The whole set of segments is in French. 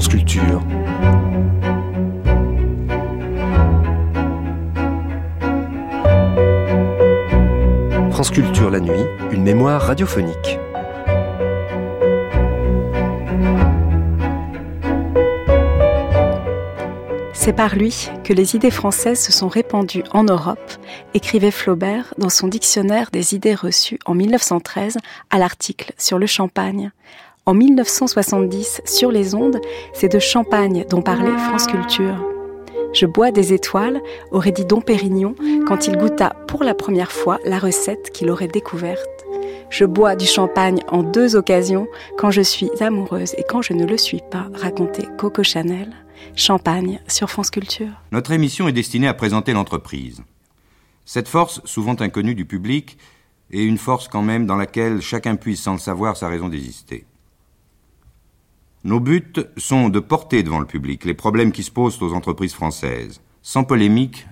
France Culture. La nuit, une mémoire radiophonique. C'est par lui que les idées françaises se sont répandues en Europe, écrivait Flaubert dans son dictionnaire des idées reçues en 1913 à l'article sur le champagne. En 1970, sur les ondes, c'est de champagne dont parlait France Culture. Je bois des étoiles, aurait dit Dom Pérignon quand il goûta pour la première fois la recette qu'il aurait découverte. Je bois du champagne en deux occasions, quand je suis amoureuse et quand je ne le suis pas, racontait Coco Chanel. Champagne sur France Culture. Notre émission est destinée à présenter l'entreprise. Cette force, souvent inconnue du public, est une force quand même dans laquelle chacun puisse, sans le savoir, sa raison d'exister. Nos buts sont de porter devant le public les problèmes qui se posent aux entreprises françaises, sans polémique,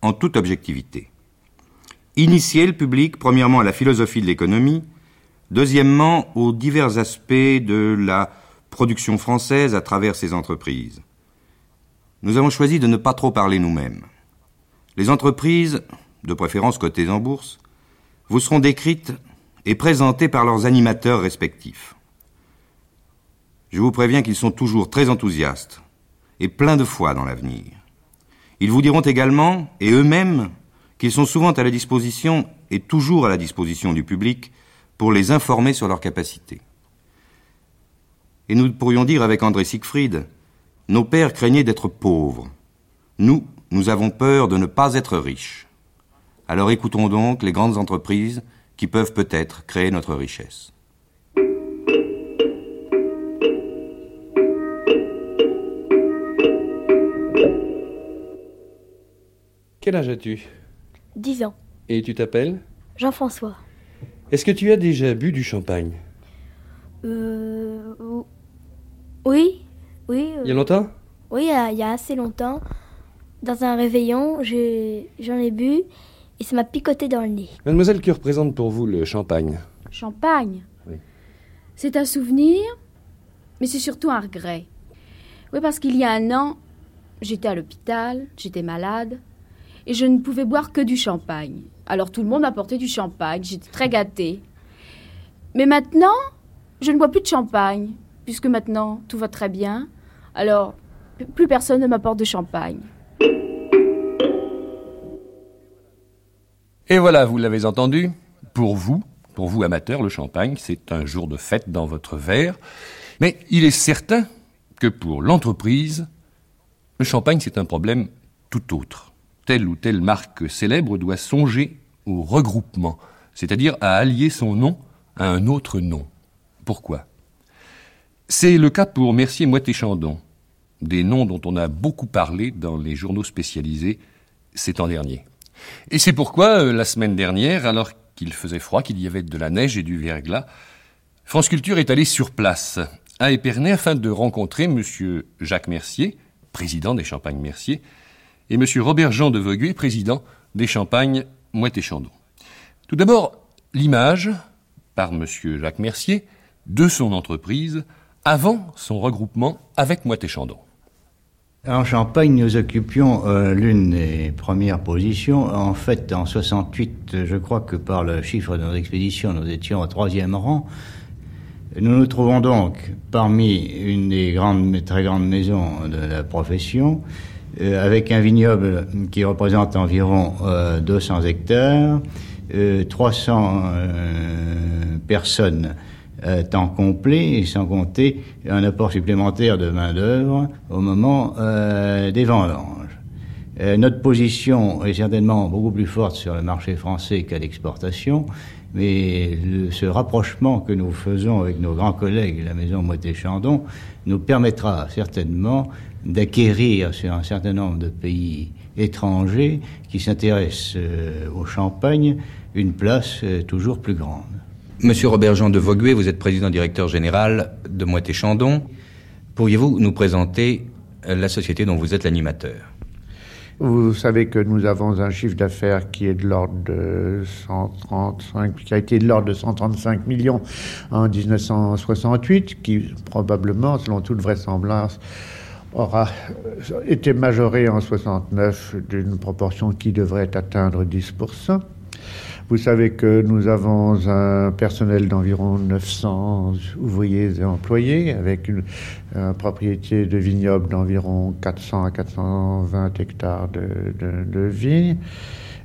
en toute objectivité. Initier le public, premièrement, à la philosophie de l'économie, deuxièmement, aux divers aspects de la production française à travers ses entreprises. Nous avons choisi de ne pas trop parler nous-mêmes. Les entreprises, de préférence cotées en bourse, vous seront décrites et présentées par leurs animateurs respectifs. Je vous préviens qu'ils sont toujours très enthousiastes et pleins de foi dans l'avenir. Ils vous diront également, et eux-mêmes, qu'ils sont souvent à la disposition et toujours à la disposition du public pour les informer sur leurs capacités. Et nous pourrions dire avec André Siegfried, nos pères craignaient d'être pauvres. Nous, nous avons peur de ne pas être riches. Alors écoutons donc les grandes entreprises qui peuvent peut-être créer notre richesse. Quel âge as-tu 10 ans. Et tu t'appelles Jean-François. Est-ce que tu as déjà bu du champagne Euh. Oui. Oui. euh, Il y a longtemps Oui, il y, a, il y a assez longtemps. Dans un réveillon, j'en ai bu et ça m'a picoté dans le nez. Mademoiselle, que représente pour vous le champagne Champagne. Oui. C'est un souvenir, mais c'est surtout un regret. Oui, parce qu'il y a un an, j'étais à l'hôpital, j'étais malade, et je ne pouvais boire que du champagne. Alors tout le monde m'apportait du champagne, j'étais très gâtée. Mais maintenant, je ne bois plus de champagne, puisque maintenant tout va très bien. Alors, plus personne ne m'apporte de champagne. Et voilà, vous l'avez entendu, pour vous, pour vous amateurs, le champagne, c'est un jour de fête dans votre verre. Mais il est certain que pour l'entreprise, le champagne, c'est un problème tout autre. Telle ou telle marque célèbre doit songer au regroupement, c'est-à-dire à allier son nom à un autre nom. Pourquoi? C'est le cas pour Mercier Moët et Chandon, des noms dont on a beaucoup parlé dans les journaux spécialisés ces temps derniers. Et c'est pourquoi, euh, la semaine dernière, alors qu'il faisait froid, qu'il y avait de la neige et du verglas, France Culture est allé sur place, à Épernay, afin de rencontrer M. Jacques Mercier, président des Champagnes Mercier, et M. Robert-Jean de Voguet, président des Champagnes Mouette et Chandon. Tout d'abord, l'image, par M. Jacques Mercier, de son entreprise avant son regroupement avec Mouette et Chandon. En Champagne, nous occupions euh, l'une des premières positions. En fait, en 68, je crois que par le chiffre de nos expéditions, nous étions au troisième rang. Nous nous trouvons donc parmi une des grandes, très grandes maisons de la profession, euh, avec un vignoble qui représente environ euh, 200 hectares, euh, 300 euh, personnes temps complet, et sans compter un apport supplémentaire de main-d'œuvre au moment des vendanges. Notre position est certainement beaucoup plus forte sur le marché français qu'à l'exportation, mais ce rapprochement que nous faisons avec nos grands collègues, la maison Moët-et-Chandon, nous permettra certainement d'acquérir sur un certain nombre de pays étrangers qui s'intéressent euh, au champagne une place euh, toujours plus grande. Monsieur Robert-Jean de Voguet, vous êtes président directeur général de Moët et Chandon. Pourriez-vous nous présenter euh, la société dont vous êtes l'animateur? Vous savez que nous avons un chiffre d'affaires qui est de l'ordre de 135, qui a été de l'ordre de 135 millions en 1968, qui probablement, selon toute vraisemblance, aura été majoré en 69 d'une proportion qui devrait atteindre 10%. Vous savez que nous avons un personnel d'environ 900 ouvriers et employés, avec une, propriété de vignoble d'environ 400 à 420 hectares de vignes.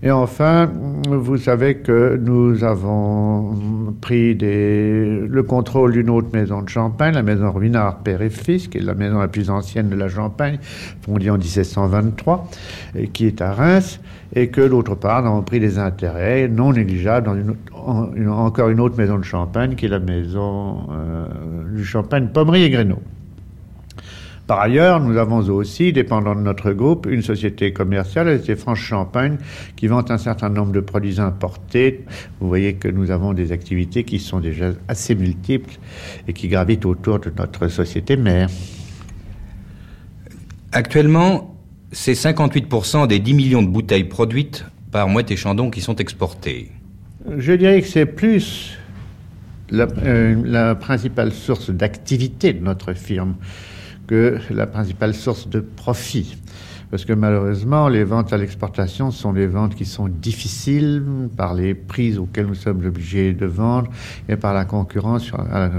Et enfin, vous savez que nous avons pris des, le contrôle d'une autre maison de Champagne, la maison Ruinard, père et fils, qui est la maison la plus ancienne de la Champagne, fondée en 1723, et qui est à Reims, et que d'autre part, nous avons pris des intérêts non négligeables dans une, encore une autre maison de Champagne, qui est la maison euh, du Champagne Pommery et Grénaud. Par ailleurs, nous avons aussi, dépendant de notre groupe, une société commerciale, c'est France Champagne, qui vend un certain nombre de produits importés. Vous voyez que nous avons des activités qui sont déjà assez multiples et qui gravitent autour de notre société mère. Actuellement, c'est 58% des 10 millions de bouteilles produites par Mouette et Chandon qui sont exportées. Je dirais que c'est plus la, euh, la principale source d'activité de notre firme que la principale source de profit. Parce que malheureusement, les ventes à l'exportation sont des ventes qui sont difficiles par les prix auxquels nous sommes obligés de vendre et par la concurrence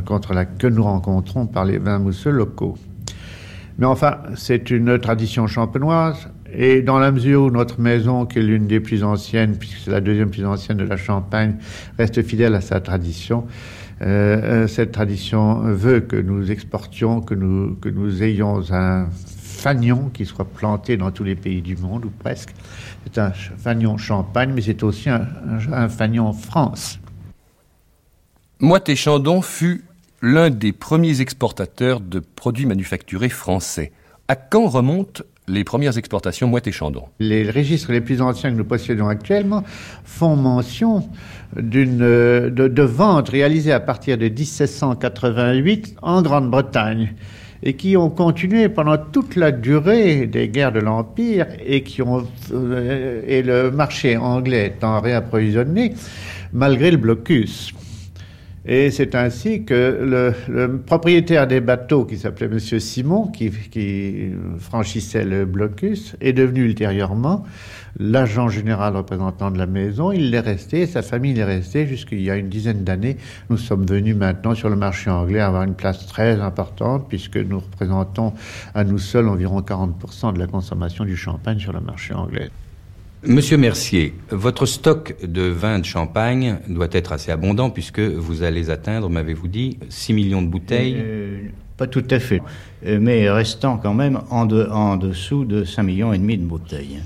contre la que nous rencontrons par les vins mousseux locaux. Mais enfin, c'est une tradition champenoise. Et dans la mesure où notre maison, qui est l'une des plus anciennes, puisque c'est la deuxième plus ancienne de la Champagne, reste fidèle à sa tradition, euh, euh, cette tradition veut que nous exportions, que nous, que nous ayons un fanion qui soit planté dans tous les pays du monde, ou presque. C'est un fanion champagne, mais c'est aussi un, un, fanion France. Moët Chandon fut l'un des premiers exportateurs de produits manufacturés français. À quand remonte les premières exportations Mouette et Chandon. Les registres les plus anciens que nous possédons actuellement font mention de, de ventes réalisées à partir de 1788 en Grande-Bretagne et qui ont continué pendant toute la durée des guerres de l'Empire et qui ont euh, et le marché anglais étant réapprovisionné malgré le blocus. Et c'est ainsi que le, propriétaire des bateaux, qui s'appelait M. Simon, qui, qui, franchissait le blocus, est devenu ultérieurement l'agent général représentant de la maison. Il l'est resté, sa famille l'est restée jusqu'il y a une dizaine d'années. Nous sommes venus maintenant sur le marché anglais avoir une place très importante, puisque nous représentons à nous seuls environ 40% de la consommation du champagne sur le marché anglais. Monsieur Mercier, votre stock de vin de champagne doit être assez abondant puisque vous allez atteindre, m'avez-vous dit, 6 millions de bouteilles euh, Pas tout à fait, euh, mais restant quand même en, de, en dessous de 5 millions et demi de bouteilles.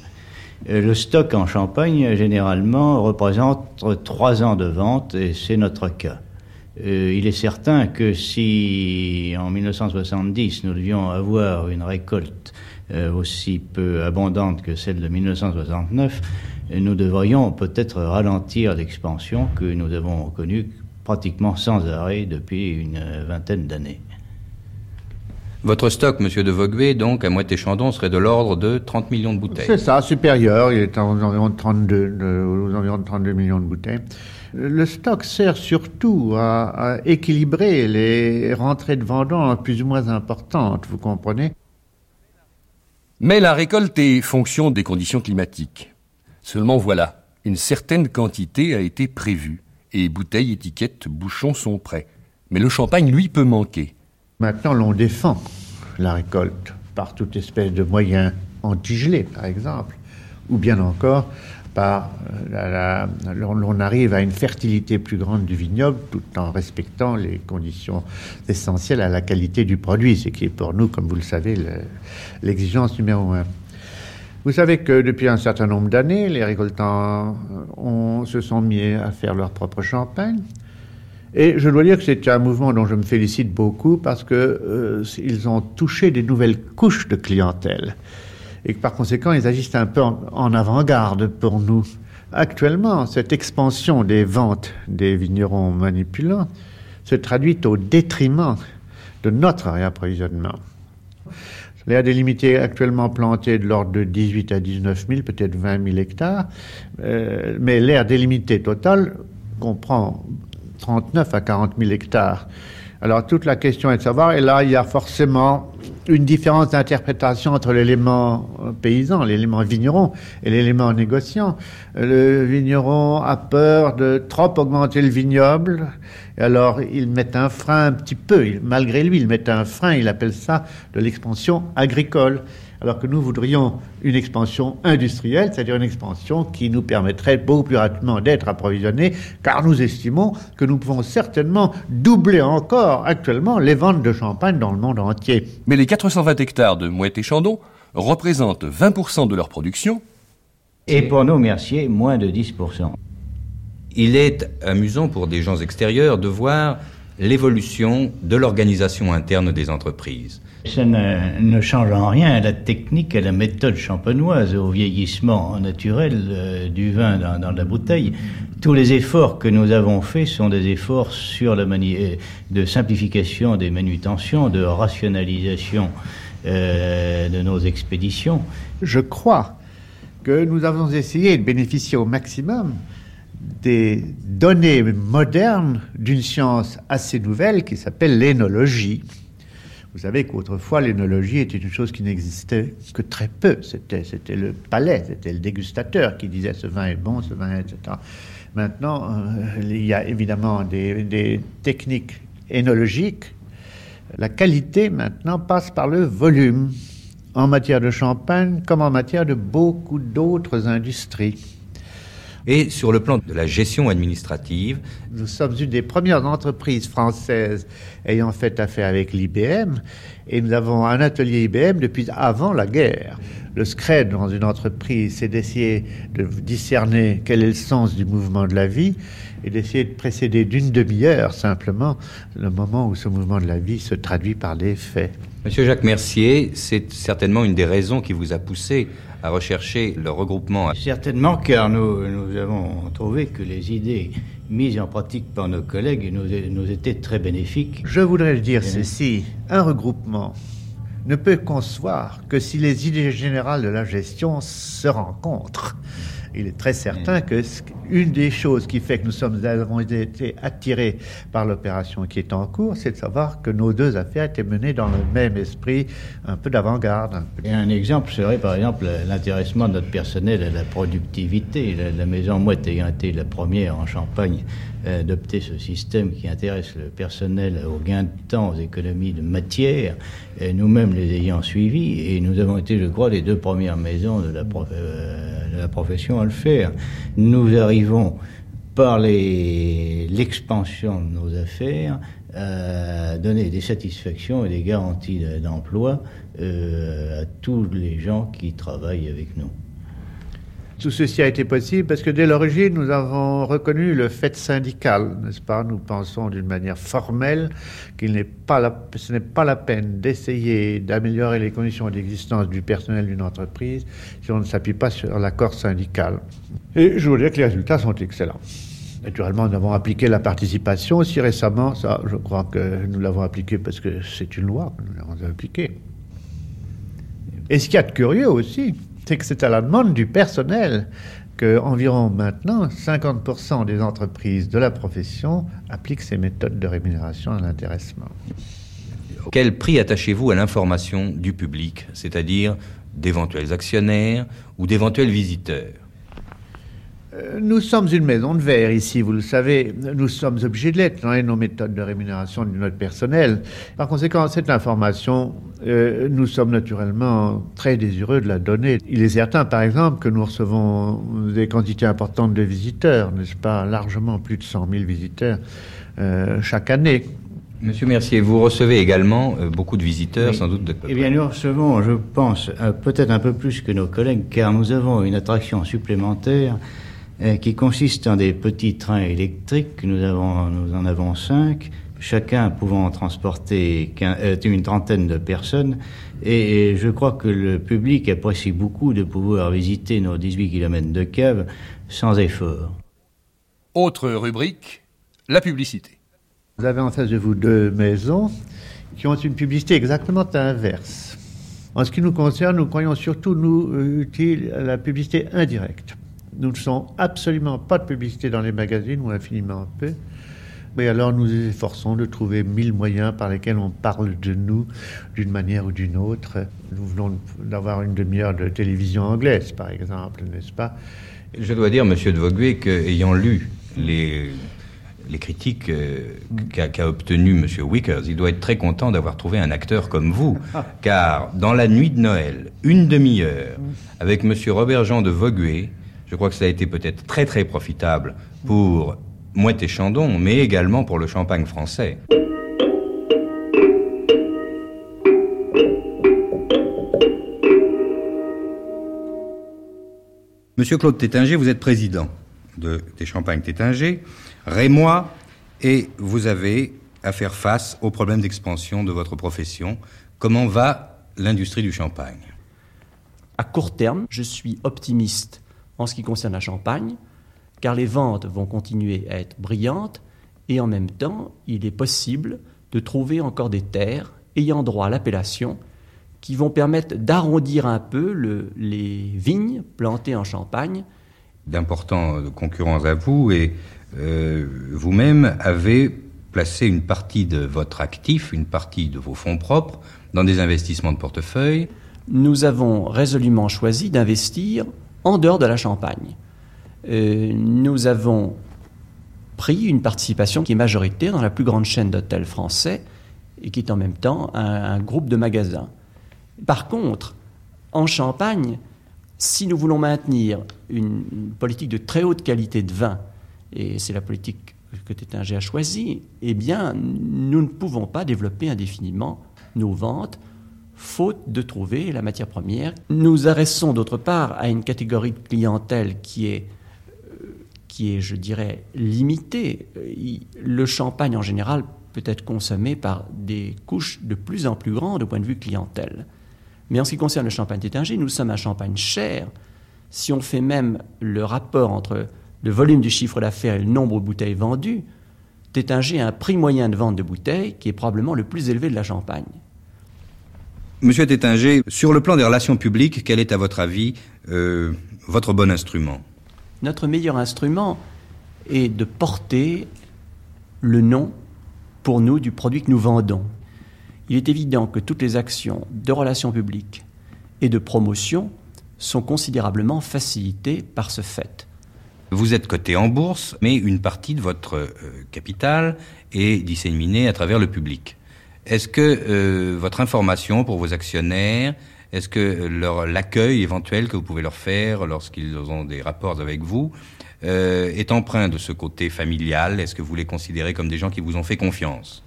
Euh, le stock en Champagne, généralement, représente 3 ans de vente et c'est notre cas. Il est certain que si en 1970 nous devions avoir une récolte euh, aussi peu abondante que celle de 1969, nous devrions peut-être ralentir l'expansion que nous avons connue pratiquement sans arrêt depuis une vingtaine d'années. Votre stock, Monsieur de Voguet, donc à Moët-et-Chandon, serait de l'ordre de 30 millions de bouteilles. C'est ça, supérieur. Il est aux environs, de 32, aux environs de 32 millions de bouteilles. Le stock sert surtout à, à équilibrer les rentrées de vendanges plus ou moins importantes, vous comprenez? Mais la récolte est fonction des conditions climatiques. Seulement voilà, une certaine quantité a été prévue, et bouteilles, étiquettes, bouchons sont prêts. Mais le champagne, lui, peut manquer. Maintenant, l'on défend la récolte par toute espèce de moyens antigelés, par exemple, ou bien encore euh, on arrive à une fertilité plus grande du vignoble tout en respectant les conditions essentielles à la qualité du produit, ce qui est pour nous, comme vous le savez, l'exigence numéro un. Vous savez que depuis un certain nombre d'années, les récoltants ont, se sont mis à faire leur propre champagne. Et je dois dire que c'est un mouvement dont je me félicite beaucoup parce que euh, ils ont touché des nouvelles couches de clientèle et que par conséquent, ils agissent un peu en, avant-garde pour nous. Actuellement, cette expansion des ventes des vignerons manipulants se traduit au détriment de notre réapprovisionnement. L'aire délimitée actuellement plantée de l'ordre de 18 à 19 000, peut-être 20 000 hectares. Euh, mais l'aire délimitée totale comprend 39 à 40 000 hectares. Alors toute la question est de savoir, et là il y a forcément une différence d'interprétation entre l'élément paysan, l'élément vigneron et l'élément négociant. Le vigneron a peur de trop augmenter le vignoble, alors il met un frein un petit peu, malgré lui, il met un frein, il appelle ça de l'expansion agricole alors que nous voudrions une expansion industrielle, c'est-à-dire une expansion qui nous permettrait beaucoup plus rapidement d'être approvisionnés, car nous estimons que nous pouvons certainement doubler encore actuellement les ventes de champagne dans le monde entier. Mais les 420 hectares de Mouette et Chandon représentent 20% de leur production. Et pour nos merciers, moins de 10%. Il est amusant pour des gens extérieurs de voir l'évolution de l'organisation interne des entreprises. Ça ne, change en rien la technique et la méthode champenoise au vieillissement naturel euh, du vin dans, la bouteille. Tous les efforts que nous avons faits sont des efforts sur la euh, de simplification des manutentions, de rationalisation euh, de nos expéditions. Je crois que nous avons essayé de bénéficier au maximum des données modernes d'une science assez nouvelle qui s'appelle l'énologie. Vous savez qu'autrefois, l'énologie était une chose qui n'existait que très peu. C'était, le palais, c'était le dégustateur qui disait ce vin est bon, ce vin, etc. Maintenant, euh, il y a évidemment des, des techniques énologiques. La qualité, maintenant, passe par le volume, en matière de champagne comme en matière de beaucoup d'autres industries. Et sur le plan de la gestion administrative, nous sommes une des premières entreprises françaises ayant fait affaire avec l'IBM et nous avons un atelier IBM depuis avant la guerre. Le scred dans une entreprise, c'est d'essayer de discerner quel est le sens du mouvement de la vie et d'essayer de précéder d'une demi-heure simplement le moment où ce mouvement de la vie se traduit par des faits. Monsieur Jacques Mercier, c'est certainement une des raisons qui vous a poussé à rechercher le regroupement. Certainement, car nous, nous avons trouvé que les idées mises en pratique par nos collègues nous, nous étaient très bénéfiques. Je voudrais dire ceci, un regroupement ne peut concevoir que si les idées générales de la gestion se rencontrent il est très certain que une des choses qui fait que nous sommes, avons été attirés par l'opération qui est en cours, c'est de savoir que nos deux affaires étaient menées dans le même esprit, un peu d'avant-garde. Et un exemple serait par exemple l'intéressement de notre personnel à la productivité. La, maison Mouette ayant été la première en Champagne adopter ce système qui intéresse le personnel au gain de temps, aux économies de matière, nous-mêmes les ayant suivis, et nous avons été, je crois, les deux premières maisons de la, euh, profession à le faire. Nous arrivons par l'expansion de nos affaires à donner des satisfactions et des garanties d'emploi euh, à tous les gens qui travaillent avec nous. Tout ceci a été possible parce que dès l'origine, nous avons reconnu le fait syndical, n'est-ce pas? Nous pensons d'une manière formelle qu'il n'est pas la, ce n'est pas la peine d'essayer d'améliorer les conditions d'existence du personnel d'une entreprise si on ne s'appuie pas sur l'accord syndical. Et je veux dire que les résultats sont excellents. Naturellement, nous avons appliqué la participation aussi récemment. Ça, je crois que nous l'avons appliqué parce que c'est une loi que nous l'avons appliquée. Et ce qu'il y a de curieux aussi, c'est que c'est à la demande du personnel que environ maintenant 50% des entreprises de la profession appliquent ces méthodes de rémunération à l'intéressement. Quel prix attachez-vous à l'information du public, c'est-à-dire d'éventuels actionnaires ou d'éventuels visiteurs? Nous sommes une maison de verre ici, vous le savez. Nous sommes obligés de l'être dans nos méthodes de rémunération de notre personnel. Par conséquent, cette information, euh, nous sommes naturellement très désireux de la donner. Il est certain, par exemple, que nous recevons des quantités importantes de visiteurs, n'est-ce pas? Largement plus de 100 000 visiteurs euh, chaque année. Monsieur Mercier, vous recevez également beaucoup de visiteurs, sans doute. De... Eh bien, nous recevons, je pense, peut-être un peu plus que nos collègues, car nous avons une attraction supplémentaire euh, qui consiste en des petits trains électriques. Nous, avons, nous en avons cinq, chacun pouvant transporter euh, une trentaine de personnes. Et je crois que le public apprécie beaucoup de pouvoir visiter nos 18 km de cave sans effort. Autre rubrique, la publicité. Vous avez en face de vous deux maisons qui ont une publicité exactement inverse. En ce qui nous concerne, nous croyons surtout, nous, euh, utile la publicité indirecte. Nous ne faisons absolument pas de publicité dans les magazines, ou infiniment peu. Mais alors nous nous efforçons de trouver mille moyens par lesquels on parle de nous d'une manière ou d'une autre. Nous venons d'avoir une demi-heure de télévision anglaise, par exemple, n'est-ce pas? Je dois dire, monsieur de Voguet, qu'ayant lu les, les critiques euh, qu'a qu'a obtenues monsieur Wickers, il doit être très content d'avoir trouvé un acteur comme vous. Car dans la nuit de Noël, une demi-heure, avec monsieur Robert Jean de Voguet, je crois que ça a été peut-être très très profitable pour Mouette et Chandon, mais également pour le champagne français. Monsieur Claude Tétinger, vous êtes président de, des Champagnes Tétinger, Rémois, et vous avez à faire face aux problèmes d'expansion de votre profession. Comment va l'industrie du champagne? À court terme, je suis optimiste en ce qui concerne la Champagne, car les ventes vont continuer à être brillantes et en même temps, il est possible de trouver encore des terres ayant droit à l'appellation qui vont permettre d'arrondir un peu le- les vignes plantées en Champagne. D'importants concurrents à vous, et euh, vous-même avez placé une partie de votre actif, une partie de vos fonds propres, dans des investissements de portefeuille. Nous avons résolument choisi d'investir en dehors de la Champagne. Euh, nous avons pris une participation qui est majoritaire dans la plus grande chaîne d'hôtels français et qui est en même temps un, groupe de magasins. Par contre, en Champagne, si nous voulons maintenir une, une politique de très haute qualité de vin, et c'est la politique que Tétinger a choisie, eh bien, nous ne pouvons pas développer indéfiniment nos ventes faute de trouver la matière première. Nous adressons d'autre part à une catégorie de clientèle qui est, euh, qui est, je dirais, limitée. Euh, Le champagne en général peut être consommé par des couches de plus en plus grandes au point de vue clientèle. Mais en ce qui concerne le champagne Tétinger, nous sommes un champagne cher. Si on fait même le rapport entre le volume du chiffre d'affaires et le nombre de bouteilles vendues, Tétinger a un prix moyen de vente de bouteilles qui est probablement le plus élevé de la Champagne. Monsieur Tétinger, sur le plan des relations publiques, quel est à votre avis euh, votre bon instrument? Notre meilleur instrument est de porter le nom pour nous du produit que nous vendons. Il est évident que toutes les actions de relations publiques et de promotion sont considérablement facilitées par ce fait. Vous êtes coté en bourse, mais une partie de votre euh, capital est disséminée à travers le public. Est-ce que euh, votre information pour vos actionnaires, est-ce que leur- l'accueil éventuel que vous pouvez leur faire lorsqu'ils ont des rapports avec vous euh, est empreint de ce côté familial? Est-ce que vous les considérez comme des gens qui vous ont fait confiance?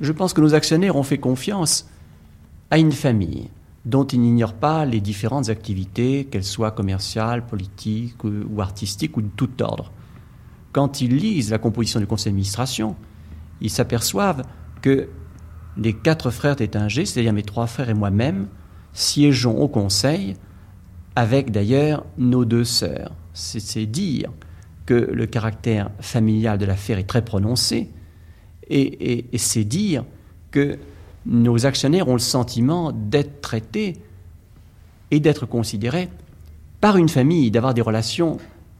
Je pense que nos actionnaires ont fait confiance à une famille dont ils n'ignorent pas les différentes activités, qu'elles soient commerciales, politiques ou artistiques ou de tout ordre. Quand ils lisent la composition du conseil d'administration, ils s'aperçoivent que les quatre frères Tétinger, c'est-à-dire mes trois frères et moi-même, siégeons au conseil avec d'ailleurs nos deux sœurs. C'est dire que le caractère familial de l'affaire est très prononcé et c'est dire que nos actionnaires ont le sentiment d'être traités et d'être considérés par une famille, d'avoir des relations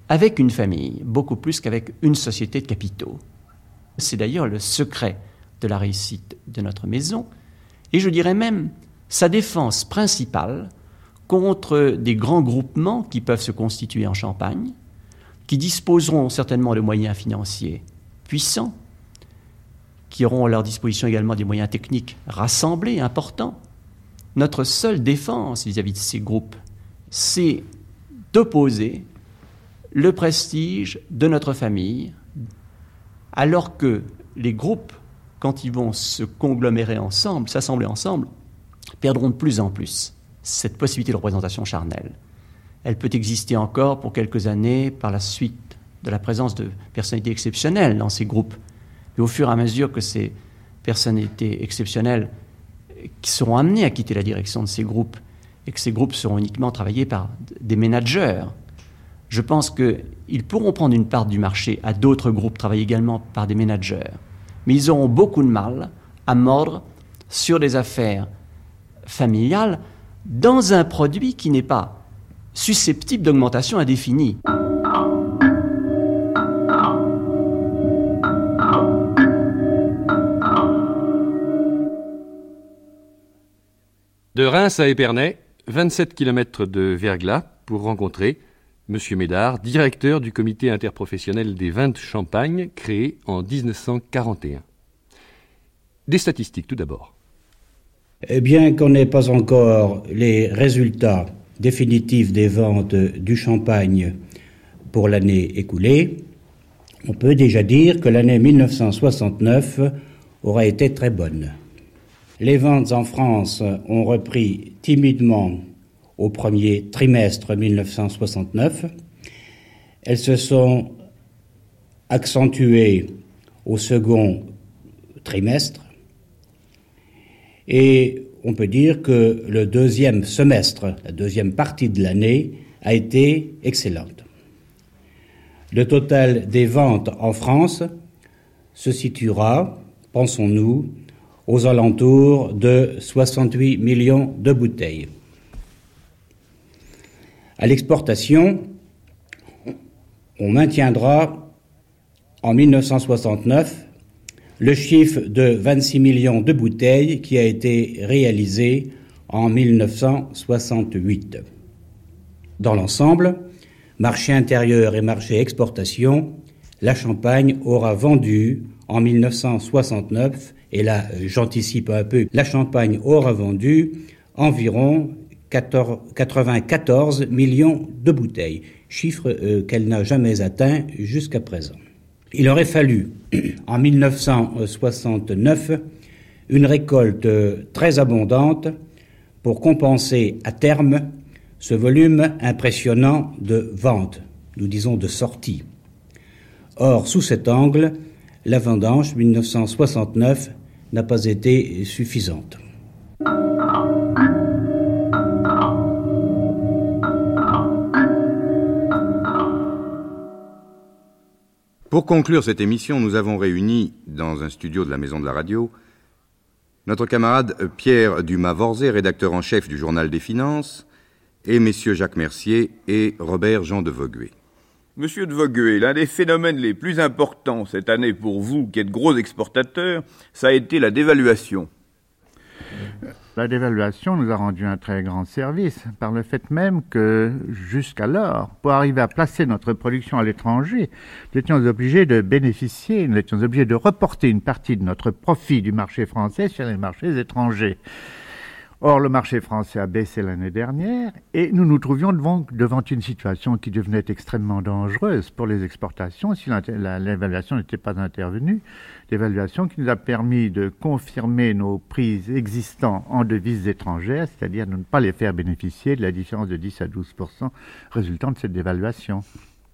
avec une famille, beaucoup plus qu'avec une société de capitaux. C'est d'ailleurs le secret de la réussite de notre maison, et je dirais même sa défense principale contre des grands groupements qui peuvent se constituer en Champagne, qui disposeront certainement de moyens financiers puissants, qui auront à leur disposition également des moyens techniques rassemblés, importants. Notre seule défense vis-à-vis de ces groupes, c'est d'opposer le prestige de notre famille, alors que les groupes, quand ils vont se conglomérer ensemble, s'assembler ensemble, perdront de plus en plus cette possibilité de représentation charnelle. Elle peut exister encore pour quelques années par la suite de la présence de personnalités exceptionnelles dans ces groupes. Mais au fur et à mesure que ces personnalités exceptionnelles seront amenées à quitter la direction de ces groupes et que ces groupes seront uniquement travaillés par des managers, je pense qu'ils pourront prendre une part du marché à d'autres groupes travaillés également par des managers. Mais ils auront beaucoup de mal à mordre sur des affaires familiales dans un produit qui n'est pas susceptible d'augmentation indéfinie. De Reims à Épernay, 27 km de Verglas pour rencontrer M. Médard, directeur du comité interprofessionnel des vins de Champagne créé en 1941. Des statistiques tout d'abord. Eh bien qu'on n'ait pas encore les résultats définitifs des ventes du champagne pour l'année écoulée, on peut déjà dire que l'année 1969 aura été très bonne. Les ventes en France ont repris timidement au premier trimestre 1969. Elles se sont accentuées au second trimestre et on peut dire que le deuxième semestre, la deuxième partie de l'année, a été excellente. Le total des ventes en France se situera, pensons-nous, aux alentours de 68 millions de bouteilles. À l'exportation, on maintiendra en 1969 le chiffre de 26 millions de bouteilles qui a été réalisé en 1968. Dans l'ensemble, marché intérieur et marché exportation, la Champagne aura vendu en 1969, et là j'anticipe un peu, la Champagne aura vendu environ 94 millions de bouteilles, chiffre euh, qu'elle n'a jamais atteint jusqu'à présent. Il aurait fallu, en 1969, une récolte très abondante pour compenser à terme ce volume impressionnant de ventes, nous disons de sorties. Or, sous cet angle, la vendange 1969 n'a pas été suffisante. Pour conclure cette émission, nous avons réuni, dans un studio de la Maison de la Radio, notre camarade Pierre Dumas-Vorzé, rédacteur en chef du Journal des Finances, et messieurs Jacques Mercier et Robert Jean de Voguet. Monsieur de Voguet, l'un des phénomènes les plus importants cette année pour vous, qui êtes gros exportateur, ça a été la dévaluation. La dévaluation nous a rendu un très grand service par le fait même que jusqu'alors, pour arriver à placer notre production à l'étranger, nous étions obligés de bénéficier, nous étions obligés de reporter une partie de notre profit du marché français sur les marchés étrangers. Or, le marché français a baissé l'année dernière et nous nous trouvions devant, devant, une situation qui devenait extrêmement dangereuse pour les exportations si l'évaluation n'était pas intervenue. L'évaluation qui nous a permis de confirmer nos prix existants en devises étrangères, c'est-à-dire de ne pas les faire bénéficier de la différence de 10 à 12% résultant de cette dévaluation.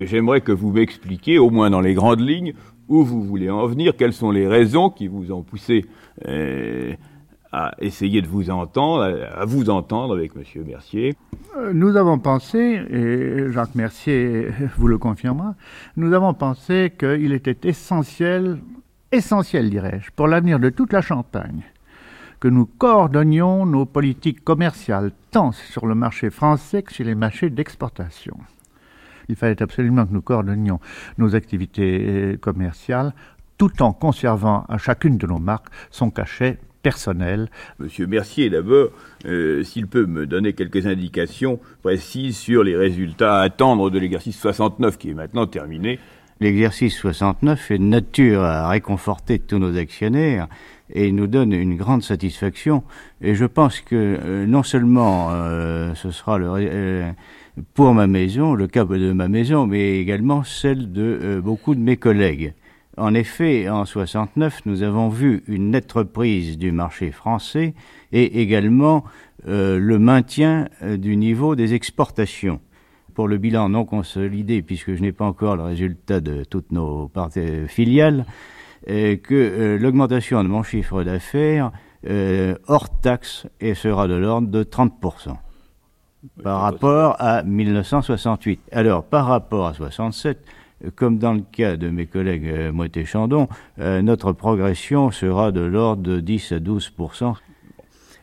J'aimerais que vous m'expliquiez, au moins dans les grandes lignes, où vous voulez en venir, quelles sont les raisons qui vous ont poussé. Euh, à essayer de vous entendre, à vous entendre avec M. Mercier. Euh, nous avons pensé, et Jacques Mercier vous le confirmera, nous avons pensé qu'il était essentiel, essentiel dirais-je, pour l'avenir de toute la Champagne, que nous coordonnions nos politiques commerciales tant sur le marché français que sur les marchés d'exportation. Il fallait absolument que nous coordonnions nos activités commerciales tout en conservant à chacune de nos marques son cachet personnel. Monsieur Mercier, d'abord, euh, s'il peut me donner quelques indications précises sur les résultats à attendre de l'exercice 69 qui est maintenant terminé. L'exercice 69 est de nature à réconforter tous nos actionnaires et nous donne une grande satisfaction. Et je pense que euh, non seulement euh, ce sera le, pour ma maison, le cas de ma maison, mais également celle de beaucoup de mes collègues. En effet, en 69, nous avons vu une nette reprise du marché français et également euh, le maintien euh, du niveau des exportations. Pour le bilan non consolidé, puisque je n'ai pas encore le résultat de toutes nos parties filiales, euh, que l'augmentation de mon chiffre d'affaires hors taxe sera de l'ordre de 30% par rapport à 1968. Alors, par rapport à 67, comme dans le cas de mes collègues euh, Moët Chandon, euh, notre progression sera de l'ordre de 10 à 12%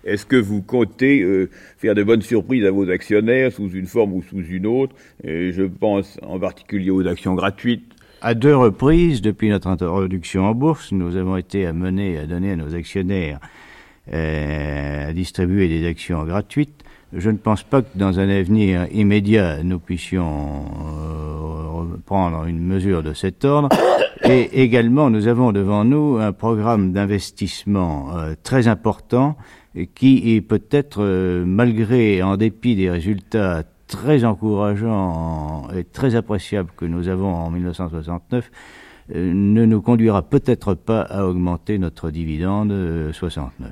Est-ce que vous comptez euh, faire de bonnes surprises à vos actionnaires sous une forme ou sous une autre? Et Je pense en particulier aux actions gratuites. À deux reprises, depuis notre introduction en bourse, nous avons été amenés à donner à nos actionnaires euh, à distribuer des actions gratuites. Je ne pense pas que dans un avenir immédiat, nous puissions euh, prendre une mesure de cet ordre. Et également, nous avons devant nous un programme d'investissement euh, très important qui est peut-être, euh, malgré, en dépit des résultats très encourageants et très appréciables que nous avons en 1969, euh, ne nous conduira peut-être pas à augmenter notre dividende 69.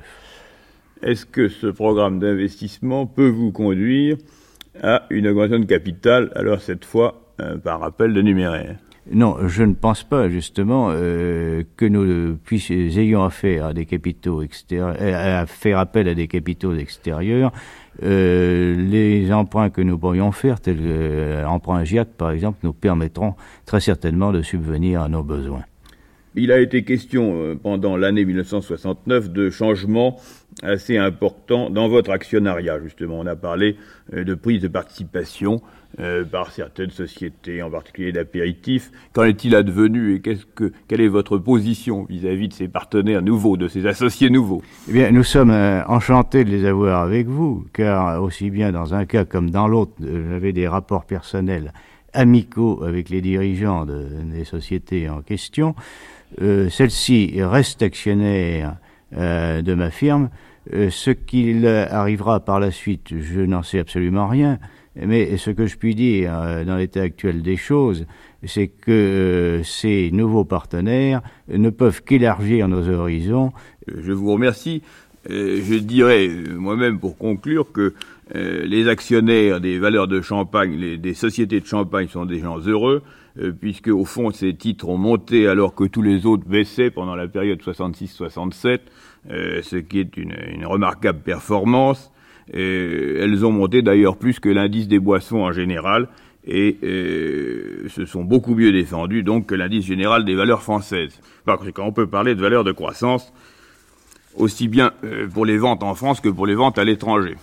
Est-ce que ce programme d'investissement peut vous conduire à une augmentation de capital, alors cette fois par rappel de non, je ne pense pas justement euh, que nous puissions, ayons affaire à des capitaux extérieurs, à faire appel à des capitaux extérieurs. Euh, les emprunts que nous pourrions faire, tels euh, l'emprunt GIAC par exemple, nous permettront très certainement de subvenir à nos besoins. Il a été question euh, pendant l'année 1969 de changements assez importants dans votre actionnariat, justement. On a parlé euh, de prise de participation euh, par certaines sociétés, en particulier d'apéritifs. Qu'en est-il advenu et quelle est votre position vis-à-vis de ces partenaires nouveaux, de ces associés nouveaux? Eh bien, nous sommes enchantés de les avoir avec vous, car aussi bien dans un cas comme dans l'autre, j'avais des rapports personnels amicaux avec les dirigeants des sociétés en question. Euh, celle-ci reste actionnaire euh, de ma firme. Euh, ce qu'il arrivera par la suite, je n'en sais absolument rien. Mais ce que je puis dire dans l'état actuel des choses, c'est que ces nouveaux partenaires ne peuvent qu'élargir nos horizons. Je vous remercie. je dirais moi-même pour conclure que les actionnaires des valeurs de champagne, des sociétés de champagne sont des gens heureux. Euh, puisque au fond ces titres ont monté alors que tous les autres baissaient pendant la période 66-67, euh, ce qui est une, remarquable performance. elles ont monté d'ailleurs plus que l'indice des boissons en général et euh, se sont beaucoup mieux défendues donc que l'indice général des valeurs françaises. Par conséquent, on peut parler de valeurs de croissance aussi bien pour les ventes en France que pour les ventes à l'étranger.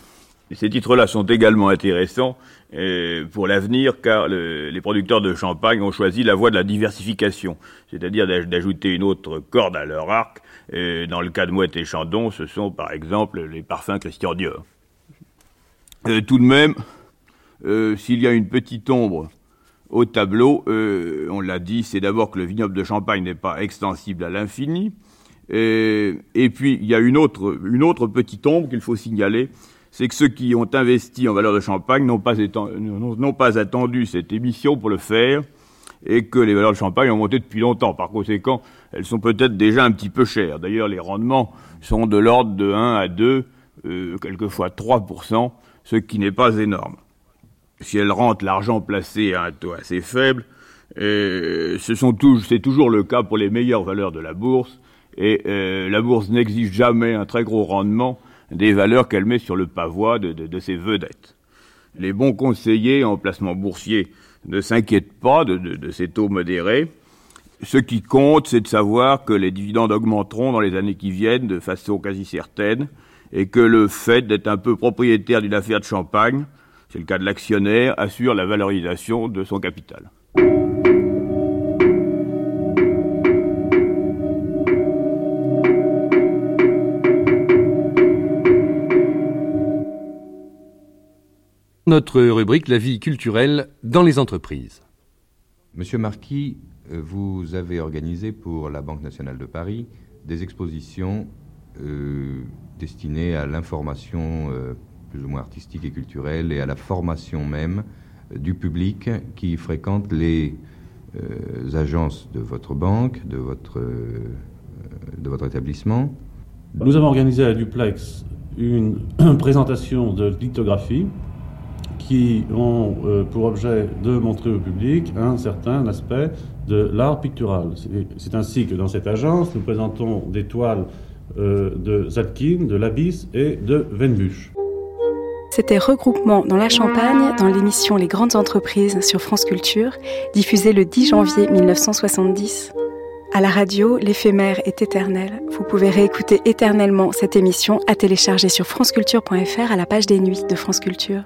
Ces titres-là sont également intéressants euh, pour l'avenir car les producteurs de champagne ont choisi la voie de la diversification, c'est-à-dire d'ajouter une autre corde à leur arc. dans le cas de Mouette et Chandon, ce sont par exemple les parfums Christian Dior. Euh, tout de même, euh, s'il y a une petite ombre au tableau, on l'a dit, c'est d'abord que le vignoble de Champagne n'est pas extensible à l'infini. Et, puis, il y a une autre petite ombre qu'il faut signaler, c'est que ceux qui ont investi en valeur de champagne n'ont pas, attendu cette émission pour le faire et que les valeurs de champagne ont monté depuis longtemps. Par conséquent, elles sont peut-être déjà un petit peu chères. D'ailleurs, les rendements sont de l'ordre de 1 à 2, euh, quelquefois 3%, ce qui n'est pas énorme. Si elles rentrent l'argent placé à un taux assez faible, euh, c'est toujours le cas pour les meilleures valeurs de la bourse, et euh, la bourse n'exige jamais un très gros rendement des valeurs qu'elle met sur le pavois de, ses vedettes. Les bons conseillers en placement boursier ne s'inquiètent pas de, de, ces taux modérés. Ce qui compte, c'est de savoir que les dividendes augmenteront dans les années qui viennent de façon quasi certaine, et que le fait d'être un peu propriétaire d'une affaire de champagne, c'est le cas de l'actionnaire, assure la valorisation de son capital. Notre rubrique La vie culturelle dans les entreprises. Monsieur Marquis, euh, vous avez organisé pour la Banque nationale de Paris des expositions euh, destinées à l'information euh, plus ou moins artistique et culturelle et à la formation même du public qui fréquente les agences de votre banque, de votre, de votre établissement. Nous avons organisé à Duplex une présentation de lithographie qui ont euh, pour objet de montrer au public un certain aspect de l'art pictural. C'est ainsi que dans cette agence, nous présentons des toiles euh, de Zadkine, de Labis et de Venbusch. C'était Regroupement dans la Champagne dans l'émission Les grandes entreprises sur France Culture, diffusée le 10 janvier 1970. À la radio, l'éphémère est éternel. Vous pouvez réécouter éternellement cette émission à télécharger sur franceculture.fr à la page des nuits de France Culture.